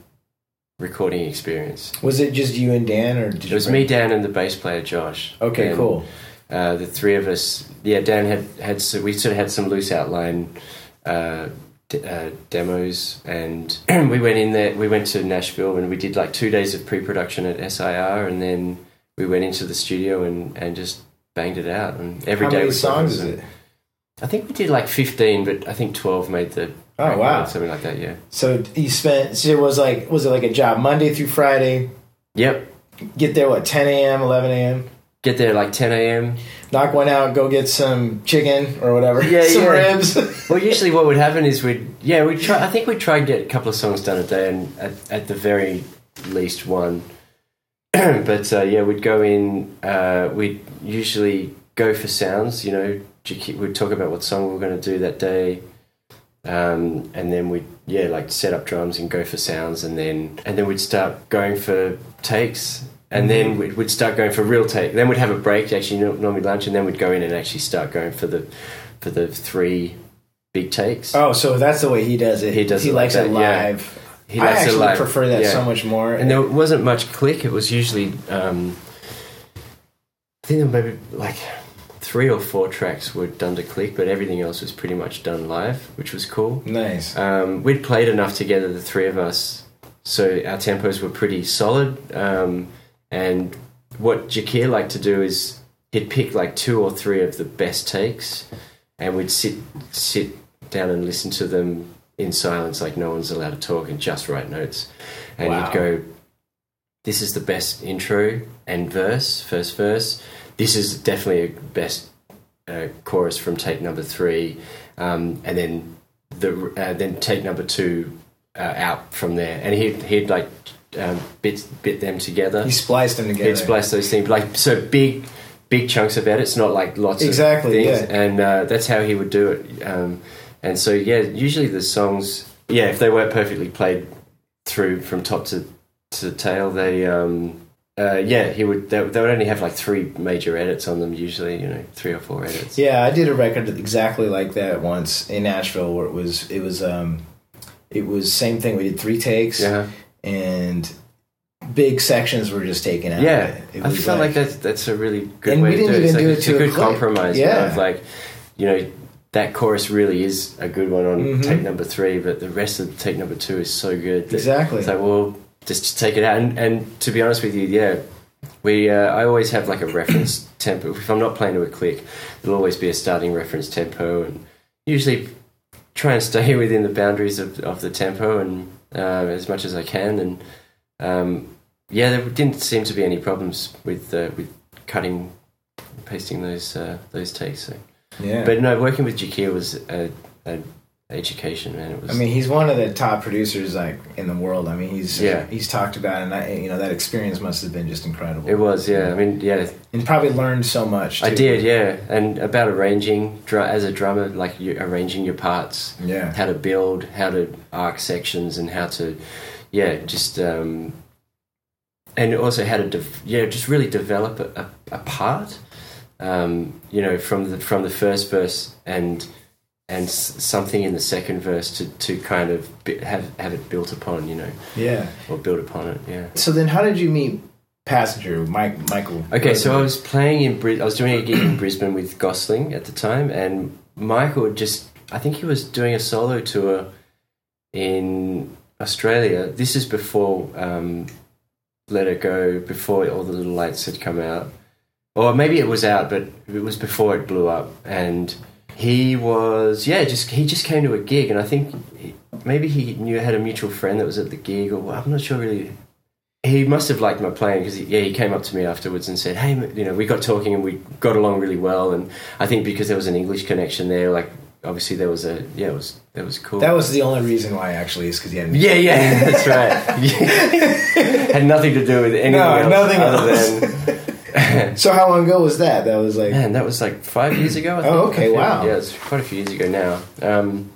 recording experience. was it just you and Dan, or did It was me, Dan, and the bass player Josh. Okay, And, cool. Uh, the three of us. Yeah, Dan had had so we sort of had some loose outline uh, d- uh, demos, and we went in there. We went to Nashville, and we did like two days of pre-production at SIR, and then we went into the studio and and just banged it out. And every How day many songs is it? I think we did like fifteen, but I think twelve made the. Oh, wow. something like that. Yeah. So you spent. So it was like was it like a job Monday through Friday? Yep. Get there what 10 a.m., 11 a.m. Get there like ten a.m. Knock one out, go get some chicken or whatever. Yeah, some yeah. ribs. Well, usually what would happen is we'd yeah we try. I think we'd try and get a couple of songs done a day, and at, at the very least one. but uh, yeah, we'd go in. Uh, we'd usually go for sounds. You know, we'd talk about what song we were going to do that day, um, and then we'd yeah like set up drums and go for sounds, and then and then we'd start going for takes. And then we'd, we'd start going for real take. Then we'd have a break, actually normally lunch, and then we'd go in and actually start going for the for the three big takes. oh, so that's the way he does it. He does He it like likes that, it yeah. live. He I likes it actually live. prefer that Yeah. so much more. And there wasn't much click. It was usually, um, I think there maybe like three or four tracks were done to click, but everything else was pretty much done live, which was cool. nice. Um, we'd played enough together, the three of us, so our tempos were pretty solid. Um, and what Jacquire liked to do is he'd pick like two or three of the best takes, and we'd sit sit down and listen to them in silence, like no one's allowed to talk, and just write notes. And Wow. he'd go, "This is the best intro and verse, first verse. This is definitely a best uh, chorus from take number three, um, and then the uh, then take number two uh, out from there, and he'd he'd like um, bit bit them together. He spliced them together. He'd splice those things like so big big chunks of edits, not like lots Exactly, of things, yeah. and uh, that's how he would do it. Um, and so yeah, usually the songs, yeah, if they weren't perfectly played through from top to to tail, they. Um, uh, yeah, he would. They, they would only have like three major edits on them. Usually, you know, three or four edits. Yeah, I did a record exactly like that once in Nashville, where it was it was um it was same thing. We did three takes, Yeah, and big sections were just taken out. yeah. it. It I felt like, that's that's a really good And way we to do didn't it. It's, like, do it it's to a a good compromise. Yeah. of like, you know, that chorus really is a good one on Mhm. take number three, but the rest of take number two is so good. that exactly. It's like, well, just to take it out. And, and to be honest with you, yeah, we. Uh, I always have like a reference tempo. If I'm not playing to a click, there'll always be a starting reference tempo, and usually try and stay within the boundaries of, of the tempo and uh, as much as I can. And um, yeah, there didn't seem to be any problems with uh, with cutting, pasting those uh, those takes. So. yeah. But no, working with Jacquire was a, a education, man. It was. I mean, he's one of the top producers like in the world. I mean, he's Yeah. he's talked about, and I, you know that experience must have been just incredible. it was, yeah. I mean, yeah, and probably learned so much. I did, yeah, and about arranging as a drummer, like you arranging your parts, Yeah, how to build, how to arc sections, and how to, yeah, just um, and also how to, dev- yeah, just really develop a, a, a part, um, you know, from the from the first verse and and s- something in the second verse to, to kind of bi- have have it built upon, you know, Yeah. or build upon it. Yeah. So then, how did you meet Passenger, Mike, Michael? Okay, so I was playing in Bris- I was doing a gig in Brisbane with Gossling at the time, and Michael had just I think he was doing a solo tour in Australia. This is before um, Let It Go, before all the little lights had come out, or maybe it was out, but it was before it blew up. And he was yeah, just he just came to a gig, and I think he, maybe he knew I had a mutual friend that was at the gig, or I'm not sure really he must have liked my playing because yeah he came up to me afterwards and said hey you know we got talking and we got along really well and I think because there was an English connection there like obviously there was a yeah it was that was cool That was the only reason why, actually, is because he had. yeah yeah that's right Yeah. had nothing to do with anything No, else nothing other else. than So how long ago was that? That was like. man that was like five years ago I think. Oh, okay, wow. yeah it's quite a few years ago now um,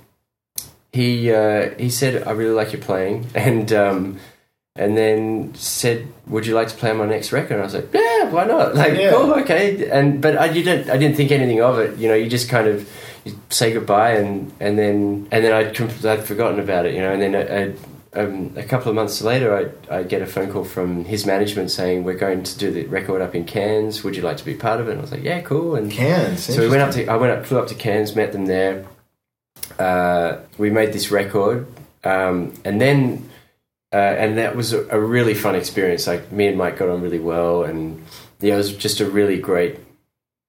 he uh, he said I really like your playing and um, and then said, "Would you like to play on my next record?" And I was like, "Yeah, why not? Like, Yeah. cool, okay." And but I didn't I didn't think anything of it. You know, you just kind of you say goodbye and and then and then I'd I'd forgotten about it. You know, and then I, I, um, a couple of months later, I I get a phone call from his management saying, "We're going to do the record up in Cairns. Would you like to be part of it?" And I was like, "Yeah, cool." And Cairns. so we went up to I went up flew up to Cairns, met them there. Uh, we made this record, um, and then uh, and that was a, a really fun experience. Like me and Mike got on really well, and yeah, it was just a really great.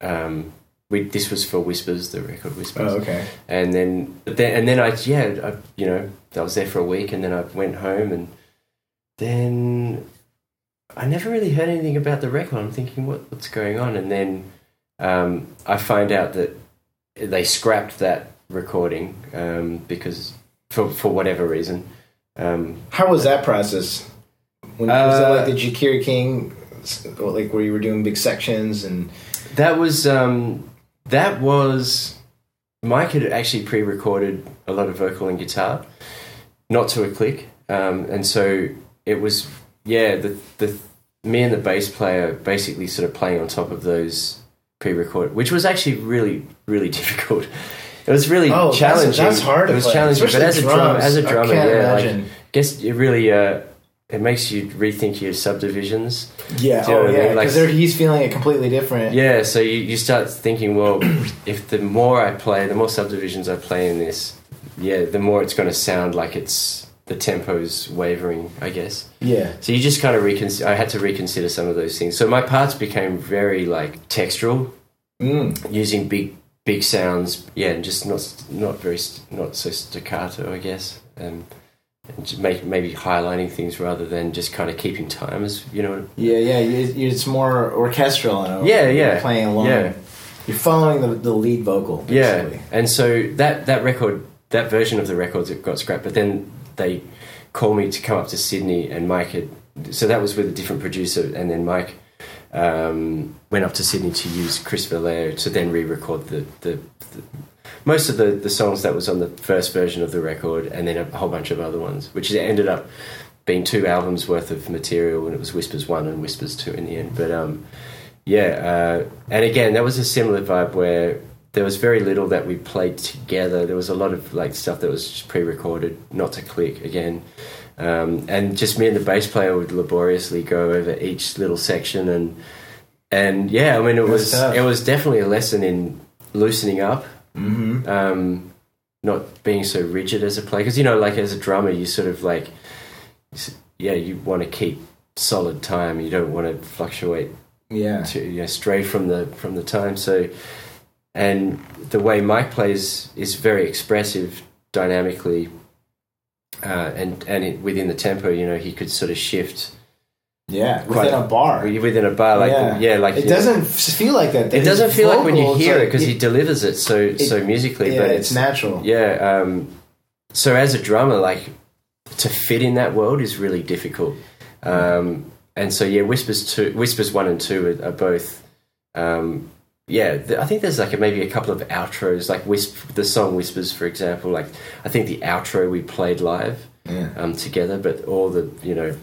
Um, we this was for Whispers, the record Whispers, Oh, okay. and then but then and then I yeah I, you know I was there for a week, and then I went home, and then I never really heard anything about the record. I'm thinking what what's going on, and then um, I find out that they scrapped that recording um, because for for whatever reason. Um, How was that process? When, was that Uh, like the Jacquire King, like where you were doing big sections and? That was um, that was Mike had actually pre-recorded a lot of vocal and guitar, not to a click, um, and so it was yeah the the me and the bass player basically sort of playing on top of those pre-recorded, which was actually really really difficult. It was really Oh, that's- challenging. that's hard It was play, challenging, but as a drummer, as a I drummer, yeah, like, imagine. guess it really uh, it makes you rethink your subdivisions. Yeah. You know Oh, what I yeah. mean? Like- Because he's feeling it completely different. Yeah, so you, you start thinking, well, if the more I play, the more subdivisions I play in this, yeah, the more it's going to sound like it's the tempo's wavering, I guess. Yeah. So you just kind of reconsider. I had to reconsider some of those things. So my parts became very like textural, Mm. using big big sounds. Yeah, and just not not very not so staccato, I guess. Um, and make maybe highlighting things rather than just kind of keeping time, as you know. Yeah, yeah. It's more orchestral. And Yeah, you're yeah. Playing along. Yeah. You're following the, the lead vocal. Basically. Yeah, and so that that record, that version of the records, it got scrapped. But then they called me to come up to Sydney, and Mike had. So that was with a different producer, and then Mike um, went up to Sydney to use Chris Vallejo to then re-record the, the, the most of the, the songs that was on the first version of the record, and then a whole bunch of other ones, which ended up being two albums worth of material, and it was Whispers one and Whispers two in the end. But um, yeah, uh, and again, that was a similar vibe where there was very little that we played together. There was a lot of like stuff that was just pre-recorded, not to click again. Um, and just me and the bass player would laboriously go over each little section, and and yeah, I mean, it was it was definitely a lesson in loosening up, Mm-hmm. um, not being so rigid as a player. Because you know, like as a drummer, you sort of like, yeah, you want to keep solid time. You don't want to fluctuate Yeah. to you know, stray from the from the time. So, and the way Mike plays is very expressive, dynamically, uh, and and it, within the tempo, you know, he could sort of shift Yeah. Within a bar. within a bar, like Yeah. yeah, like it doesn't feel like that. It doesn't feel like when you hear it because he delivers it so so musically, yeah, but it's, natural. yeah. Um, so as a drummer, like to fit in that world is really difficult. Um, and so yeah, whispers two, whispers one and two are, are both. Um, yeah, th- I think there's like a, maybe a couple of outros, like Wisp, the song Whispers, for example. Like I think the outro we played live Yeah. um, together, but all the you know,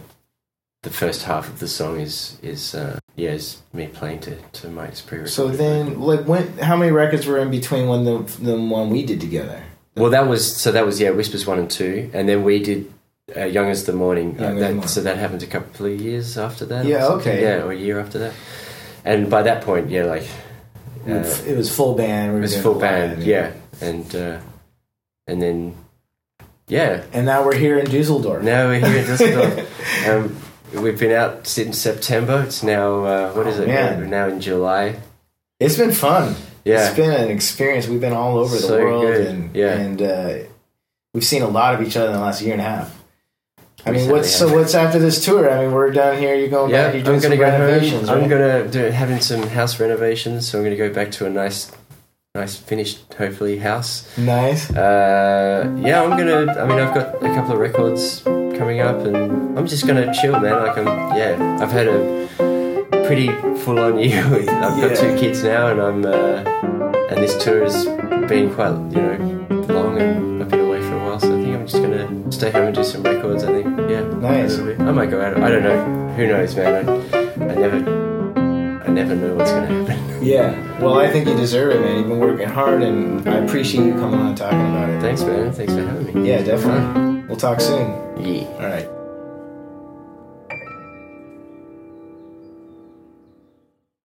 the first half of the song is is uh, yeah, it's me playing to to Mike's pre. So then, like, when? How many records were in between when the the one we did together? Well, that was so. That was yeah, Whispers one and two, and then we did uh, Young as the Morning. Uh, that, Morning. So that happened a couple of years after that. Yeah, okay. Yeah, or a year after that. And by that point, yeah, like uh, it was full band. We it was full live, band. Yeah, and uh, and then yeah, And now we're here in Dusseldorf. now we're here in Düsseldorf. um, we've been out since September. It's now uh, what is Oh, it? man. We're now in July. It's been fun. Yeah, It's been an experience. We've been all over the So world, good. and Yeah. and uh, we've seen a lot of each other in the last year and a half. I mean, what's so? What's after this tour? I mean, we're down here. You're going yeah. back. You're I'm gonna go renovations. home. I'm right? gonna do having some house renovations. So I'm gonna go back to a nice, nice finished, hopefully house. Nice. Uh, yeah, I'm gonna. I mean, I've got a couple of records coming up, and I'm just gonna chill, man. Like I'm. Yeah, I've had a pretty full on year. With, I've Yeah. got two kids now, and I'm. Uh, and this tour has been quite, you know, long, and I've been away for a while. So I think I'm just gonna stay home and do some records. I think. Yeah. Nice. a little bit. I might go out. I don't know. Who knows, man? I, I never. Never know what's gonna happen. Yeah. Well, I think you deserve it, man. You've been working hard, and I appreciate you coming on and talking about it. Thanks, man. Thanks for having me. Yeah, definitely. We'll talk soon. Yeah. All right.